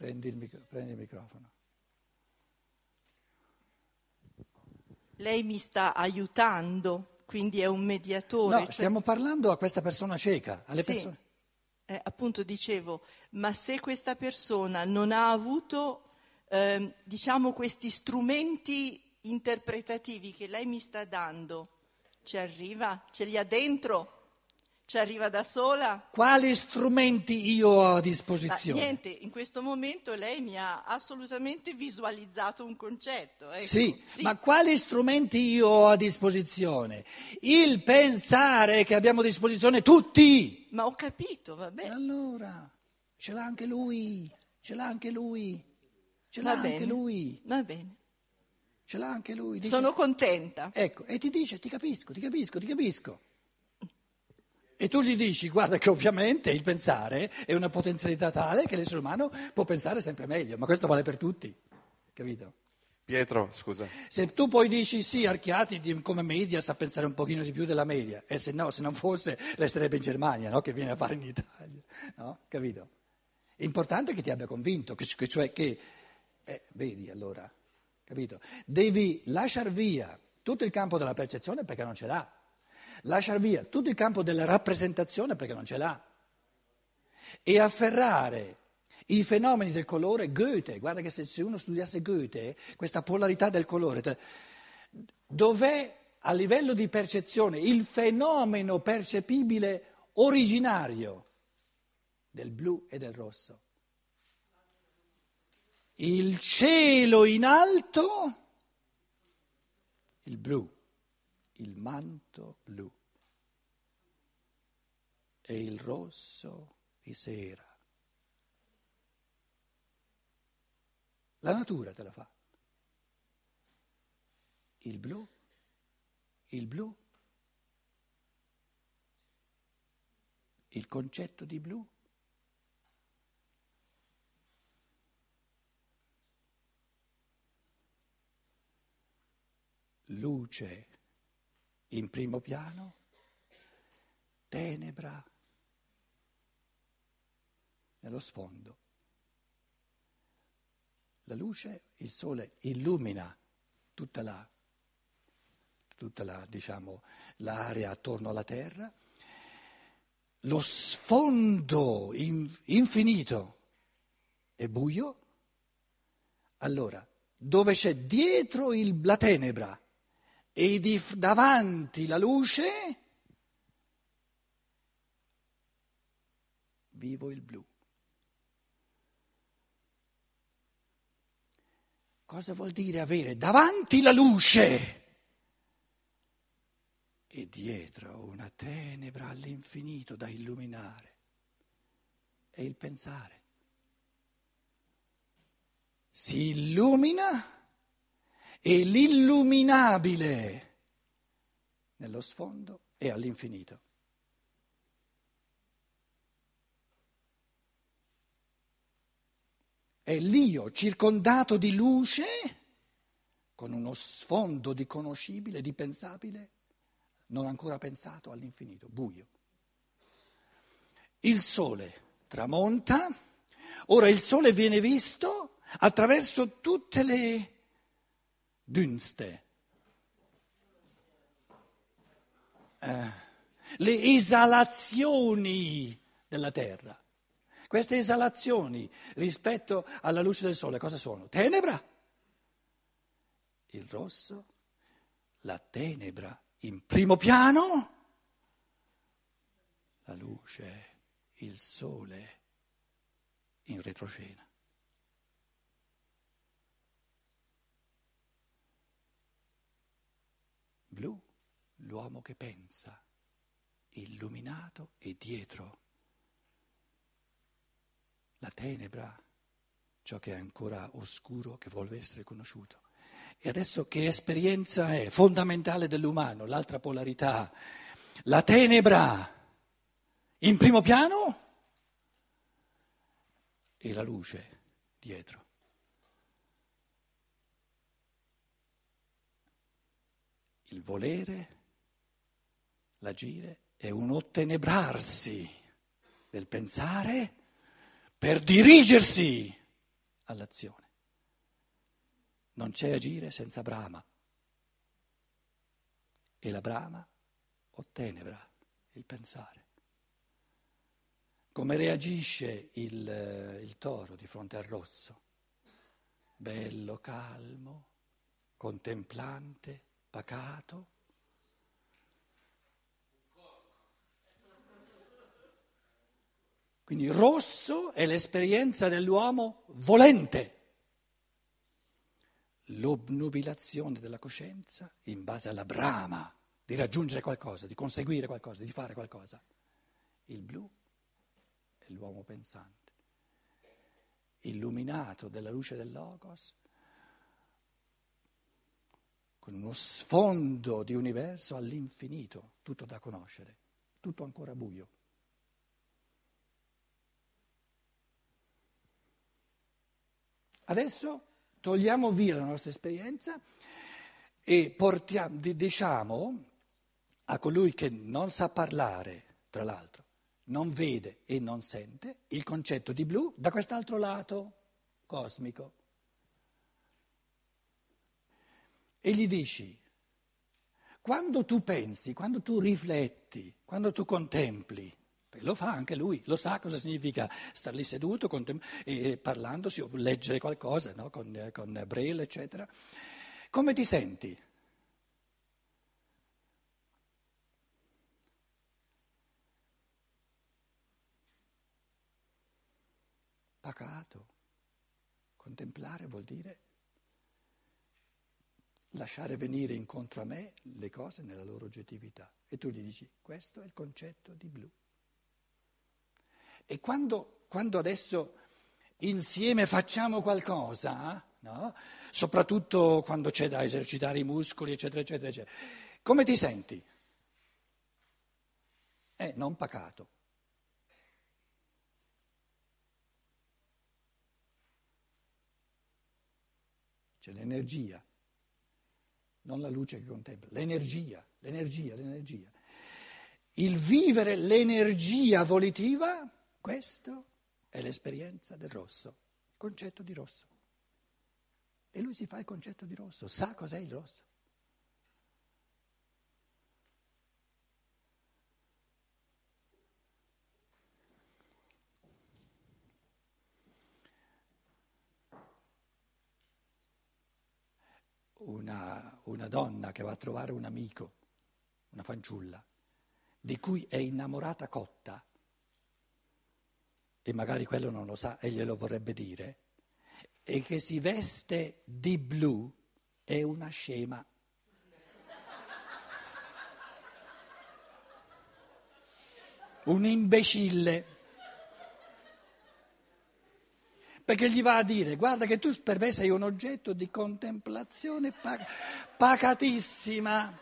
Prendi il, micro- prendi il microfono. Lei mi sta aiutando, quindi è un mediatore. No, cioè- stiamo parlando a questa persona cieca, alle Sì. persone. Eh, appunto dicevo, ma se questa persona non ha avuto, ehm, diciamo, questi strumenti interpretativi che lei mi sta dando, ci arriva? Ce li ha dentro? Ci arriva da sola? Quali strumenti io ho a Ma disposizione? niente, in questo momento lei mi ha assolutamente visualizzato un concetto. ecco. Sì, ma quali strumenti io ho a disposizione? Il pensare che abbiamo a disposizione tutti. Ma ho capito, va bene. allora, ce l'ha anche lui, ce l'ha anche lui, ce l'ha Va anche bene. lui, Va bene. ce l'ha anche lui. Dice- Sono contenta. Ecco, e ti dice, ti capisco, ti capisco, ti capisco. E tu gli dici, guarda che ovviamente il pensare è una potenzialità tale che l'essere umano può pensare sempre meglio, ma questo vale per tutti, capito? Pietro, scusa. Se tu poi dici sì, Archiati come media sa pensare un pochino di più della media, e se no, se non fosse, resterebbe in Germania, no? che viene a fare in Italia, no? Capito? L'importante è che ti abbia convinto, che, che- cioè che, eh, vedi allora, capito? Devi lasciar via tutto il campo della percezione perché non ce l'ha, lasciar via tutto il campo della rappresentazione perché non ce l'ha, e afferrare i fenomeni del colore Goethe, guarda che se, uno studiasse Goethe, questa polarità del colore, dov'è a livello di percezione il fenomeno percepibile originario del blu e del rosso? Il cielo in alto, il blu, il manto blu e il rosso di sera. La natura te la fa. Il blu, il blu, il concetto di blu. Luce in primo piano, tenebra nello sfondo. La luce, il sole illumina tutta la, tutta la, diciamo, l'area attorno alla Terra. Lo sfondo in- infinito è buio. Allora, dove c'è dietro il- la tenebra e di davanti la luce, vivo il blu. Cosa vuol dire avere davanti la luce e dietro una tenebra all'infinito da illuminare? È il pensare. Si illumina e l'illuminabile nello sfondo è all'infinito. È l'io circondato di luce, con uno sfondo di conoscibile, di pensabile, non ancora pensato all'infinito, buio. Il sole tramonta, ora il sole viene visto attraverso tutte le dünste, eh, le esalazioni della terra. Queste esalazioni rispetto alla luce del sole cosa sono? Tenebra. Il rosso, la tenebra in primo piano, la luce, il sole in retroscena. Blu, l'uomo che pensa, illuminato e dietro la tenebra, ciò che è ancora oscuro, che vuole essere conosciuto. E adesso che esperienza è fondamentale dell'umano, l'altra polarità, la tenebra in primo piano e la luce dietro. Il volere, l'agire è un ottenebrarsi del pensare per dirigersi all'azione. Non c'è agire senza brama. E la brama ottenebra il pensare. Come reagisce il, il toro di fronte al rosso? Bello, calmo, contemplante, pacato. Quindi rosso è l'esperienza dell'uomo volente l'obnubilazione della coscienza in base alla brama di raggiungere qualcosa, di conseguire qualcosa, di fare qualcosa. Il blu è l'uomo pensante, illuminato dalla luce del Logos, con uno sfondo di universo all'infinito, tutto da conoscere, tutto ancora buio. Adesso togliamo via la nostra esperienza e portiamo, diciamo a colui che non sa parlare, tra l'altro, non vede e non sente, il concetto di blu da quest'altro lato cosmico. E gli dici, quando tu pensi, quando tu rifletti, quando tu contempli, lo fa anche lui, lo sa cosa significa star lì seduto contem- e parlandosi o leggere qualcosa no? con, con Braille, eccetera. Come ti senti? Pacato. Contemplare vuol dire lasciare venire incontro a me le cose nella loro oggettività. E tu gli dici, questo è il concetto di blu. E quando, quando adesso insieme facciamo qualcosa, no? soprattutto quando c'è da esercitare i muscoli, eccetera, eccetera, eccetera, come ti senti? Eh, non pacato. C'è l'energia, non la luce che contempla, l'energia, l'energia, l'energia. Il vivere l'energia volitiva questo è l'esperienza del rosso, il concetto di rosso. E lui si fa il concetto di rosso, sa cos'è il rosso. Una, una, donna che va a trovare un amico, una fanciulla, di cui è innamorata cotta, e magari quello non lo sa e glielo vorrebbe dire, e che si veste di blu è una scema. Un imbecille. Perché gli va a dire, guarda che tu per me sei un oggetto di contemplazione pacatissima,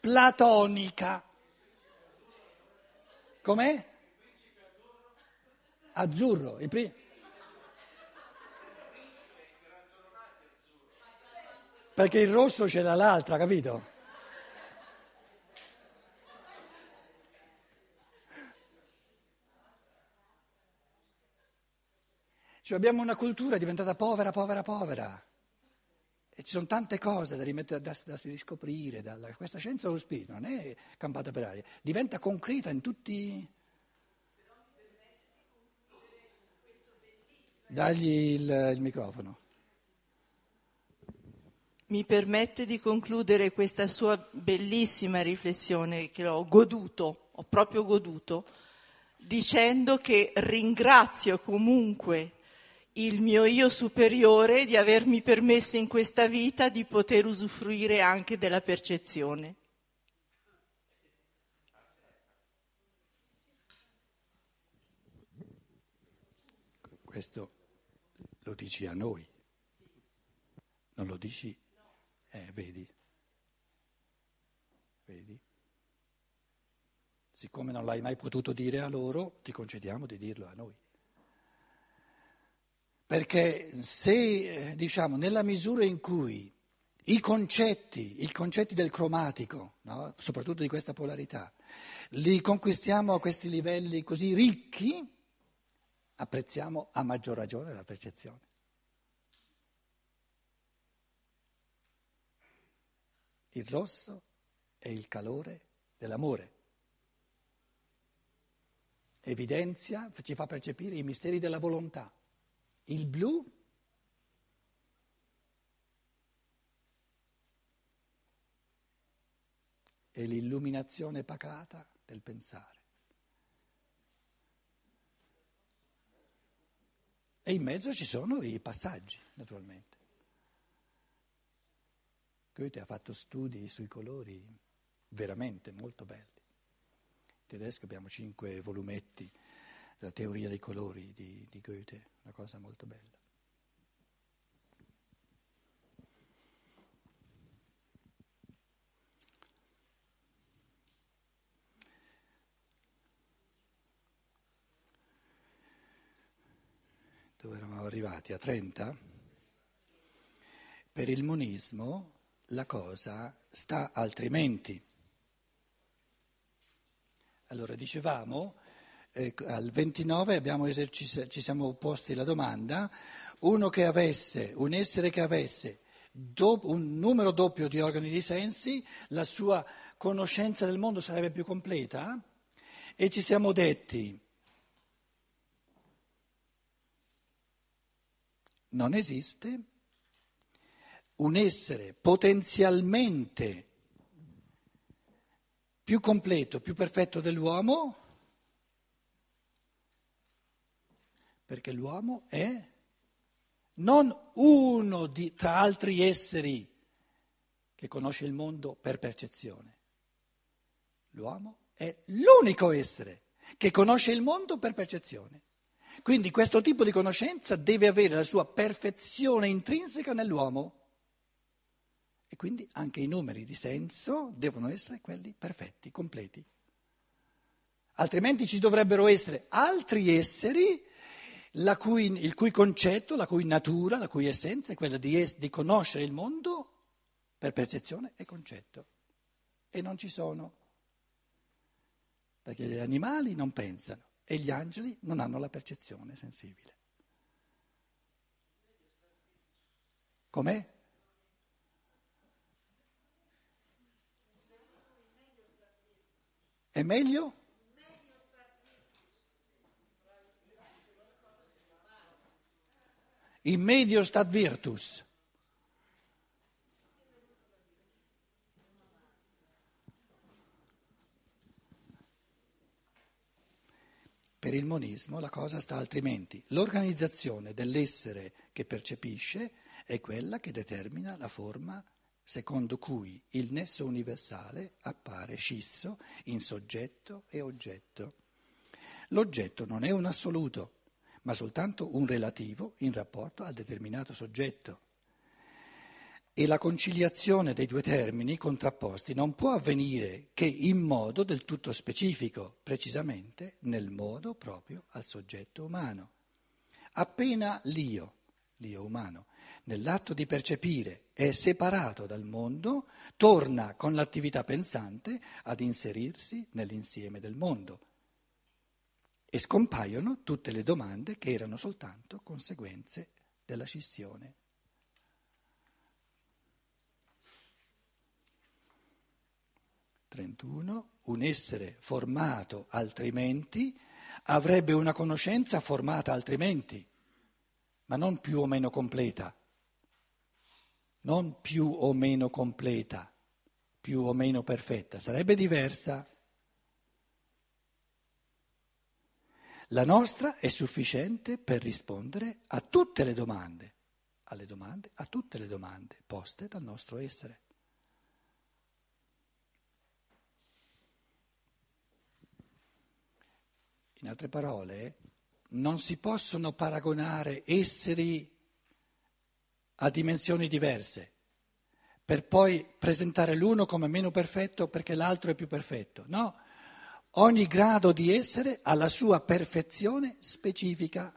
platonica. Com'è? Azzurro. Il primo. Perché il rosso ce l'ha l'altra, capito? Cioè abbiamo una cultura diventata povera, povera, povera. E ci sono tante cose da, rimettere, da, da riscoprire. Da, questa scienza dello spirito non è campata per aria, diventa concreta in tutti Dagli il, il microfono. Mi permette di concludere questa sua bellissima riflessione che ho goduto, ho proprio goduto, dicendo che ringrazio comunque il mio io superiore di avermi permesso in questa vita di poter usufruire anche della percezione. Questo lo dici a noi, non lo dici, eh, vedi, vedi. Siccome non l'hai mai potuto dire a loro, ti concediamo di dirlo a noi. Perché se, eh, diciamo, nella misura in cui i concetti, i concetti del cromatico, no? soprattutto di questa polarità, li conquistiamo a questi livelli così ricchi, apprezziamo a maggior ragione la percezione. Il rosso è il calore dell'amore. Evidenzia, ci fa percepire i misteri della volontà. Il blu è l'illuminazione pacata del pensare. E in mezzo ci sono i passaggi, naturalmente. Goethe ha fatto studi sui colori veramente molto belli. In tedesco abbiamo cinque volumetti della teoria dei colori di, di Goethe, una cosa molto bella. Dove eravamo arrivati? A 30? Per il monismo la cosa sta altrimenti. Allora dicevamo, eh, al 29 eserciz- ci siamo posti la domanda, uno che avesse, un essere che avesse do- un numero doppio di organi di sensi, la sua conoscenza del mondo sarebbe più completa? E ci siamo detti, non esiste un essere potenzialmente più completo, più perfetto dell'uomo, perché l'uomo è non uno di, tra altri esseri che conosce il mondo per percezione. L'uomo è l'unico essere che conosce il mondo per percezione. Quindi questo tipo di conoscenza deve avere la sua perfezione intrinseca nell'uomo. E quindi anche i numeri di senso devono essere quelli perfetti, completi. Altrimenti ci dovrebbero essere altri esseri cui, il cui concetto, la cui natura, la cui essenza è quella di, es- di conoscere il mondo per percezione e concetto. E non ci sono, perché gli animali non pensano e gli angeli non hanno la percezione sensibile. Com'è? È meglio? In medio stat virtus. Per il monismo la cosa sta altrimenti. L'organizzazione dell'essere che percepisce è quella che determina la forma secondo cui il nesso universale appare scisso in soggetto e oggetto. L'oggetto non è un assoluto, ma soltanto un relativo in rapporto al determinato soggetto e la conciliazione dei due termini contrapposti non può avvenire che in modo del tutto specifico, precisamente nel modo proprio al soggetto umano. Appena l'io, l'io umano, nell'atto di percepire è separato dal mondo, torna con l'attività pensante ad inserirsi nell'insieme del mondo e scompaiono tutte le domande che erano soltanto conseguenze della scissione. 31, un essere formato altrimenti avrebbe una conoscenza formata altrimenti, ma non più o meno completa, non più o meno completa, più o meno perfetta, sarebbe diversa. La nostra è sufficiente per rispondere a tutte le domande, alle domande, a tutte le domande poste dal nostro essere. In altre parole, non si possono paragonare esseri a dimensioni diverse per poi presentare l'uno come meno perfetto perché l'altro è più perfetto. No, ogni grado di essere ha la sua perfezione specifica.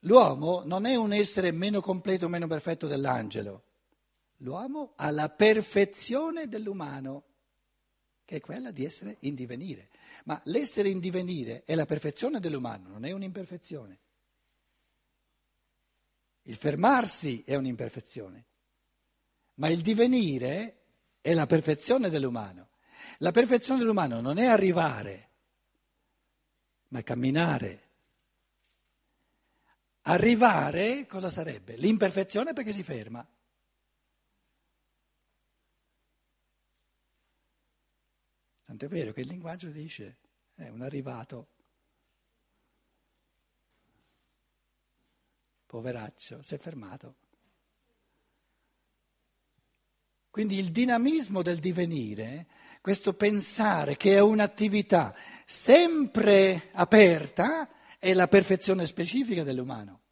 L'uomo non è un essere meno completo o meno perfetto dell'angelo. L'uomo ha la perfezione dell'umano è quella di essere in divenire. Ma l'essere in divenire è la perfezione dell'umano, non è un'imperfezione. Il fermarsi è un'imperfezione, ma il divenire è la perfezione dell'umano. La perfezione dell'umano non è arrivare, ma camminare. Arrivare cosa sarebbe? L'imperfezione perché si ferma. Tanto è vero che il linguaggio dice, è un arrivato, poveraccio, si è fermato. Quindi il dinamismo del divenire, questo pensare che è un'attività sempre aperta, è la perfezione specifica dell'umano.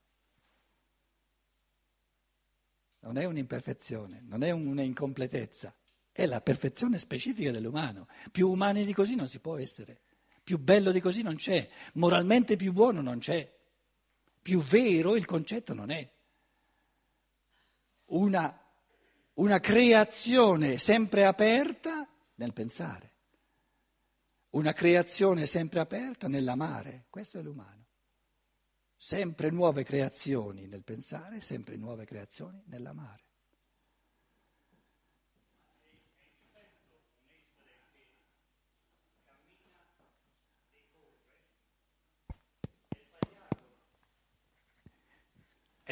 Non è un'imperfezione, non è un'incompletezza, è la perfezione specifica dell'umano. Più umani di così non si può essere, più bello di così non c'è, moralmente più buono non c'è, più vero il concetto non è. Una una creazione sempre aperta nel pensare, una creazione sempre aperta nell'amare, questo è l'umano. Sempre nuove creazioni nel pensare, sempre nuove creazioni nell'amare.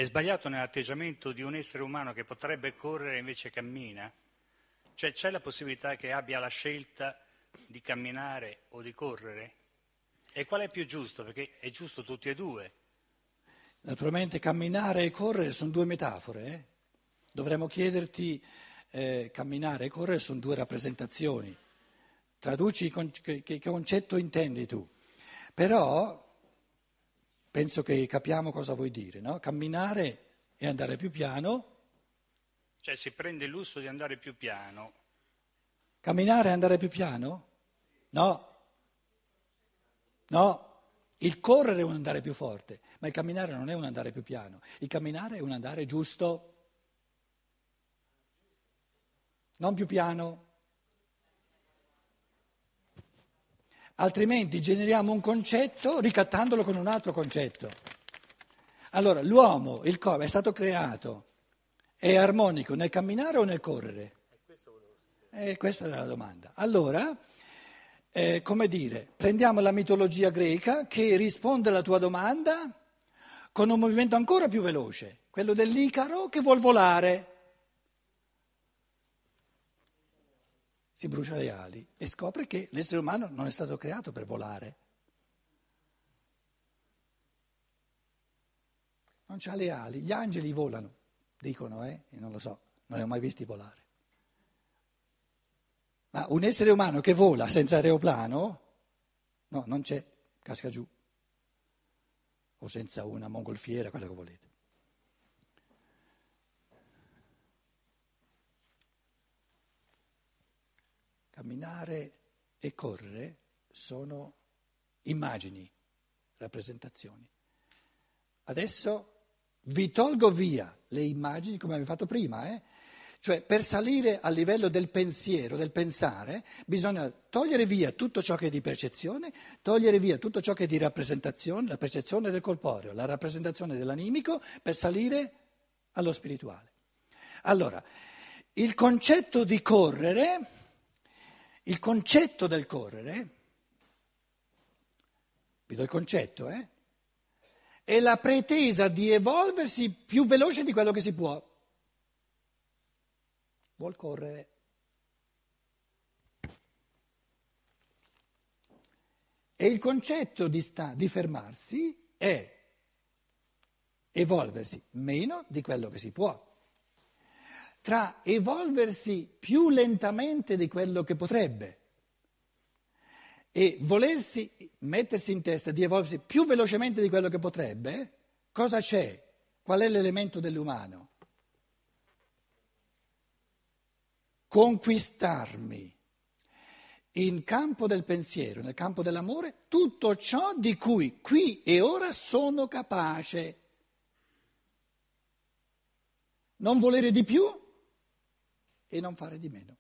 È sbagliato nell'atteggiamento di un essere umano che potrebbe correre e invece cammina? Cioè c'è la possibilità che abbia la scelta di camminare o di correre? E qual è più giusto? Perché è giusto tutti e due. Naturalmente camminare e correre sono due metafore. Eh? Dovremmo chiederti, eh, camminare e correre sono due rappresentazioni. Traduci che, che concetto intendi tu. Però penso che capiamo cosa vuoi dire, no? Camminare e andare più piano. Cioè si prende il lusso di andare più piano. Camminare e andare più piano? No. No. Il correre è un andare più forte, ma il camminare non è un andare più piano. Il camminare è un andare giusto. Non più piano. Altrimenti generiamo un concetto ricattandolo con un altro concetto. Allora, l'uomo, il corpo, è stato creato, è armonico nel camminare o nel correre? E questa era la domanda. Allora, eh, come dire, prendiamo la mitologia greca che risponde alla tua domanda con un movimento ancora più veloce, quello dell'Icaro che vuol volare. Si brucia le ali e scopre che l'essere umano non è stato creato per volare. Non ha le ali, gli angeli volano, dicono, eh? Non lo so, non li ho mai visti volare. Ma un essere umano che vola senza aeroplano, no, non c'è, casca giù. O senza una mongolfiera, quello che volete. Camminare e correre sono immagini, rappresentazioni. Adesso vi tolgo via le immagini come avevo fatto prima, eh? Cioè, per salire al livello del pensiero, del pensare, bisogna togliere via tutto ciò che è di percezione, togliere via tutto ciò che è di rappresentazione, la percezione del corporeo, la rappresentazione dell'animico, per salire allo spirituale. Allora, il concetto di correre il concetto del correre, vi do il concetto, eh? È la pretesa di evolversi più veloce di quello che si può. Vuol correre. E il concetto di, sta, di fermarsi è evolversi meno di quello che si può tra evolversi più lentamente di quello che potrebbe e volersi mettersi in testa di evolversi più velocemente di quello che potrebbe, cosa c'è? Qual è l'elemento dell'umano? Conquistarmi in campo del pensiero, nel campo dell'amore, tutto ciò di cui qui e ora sono capace. Non volere di più e non fare di meno.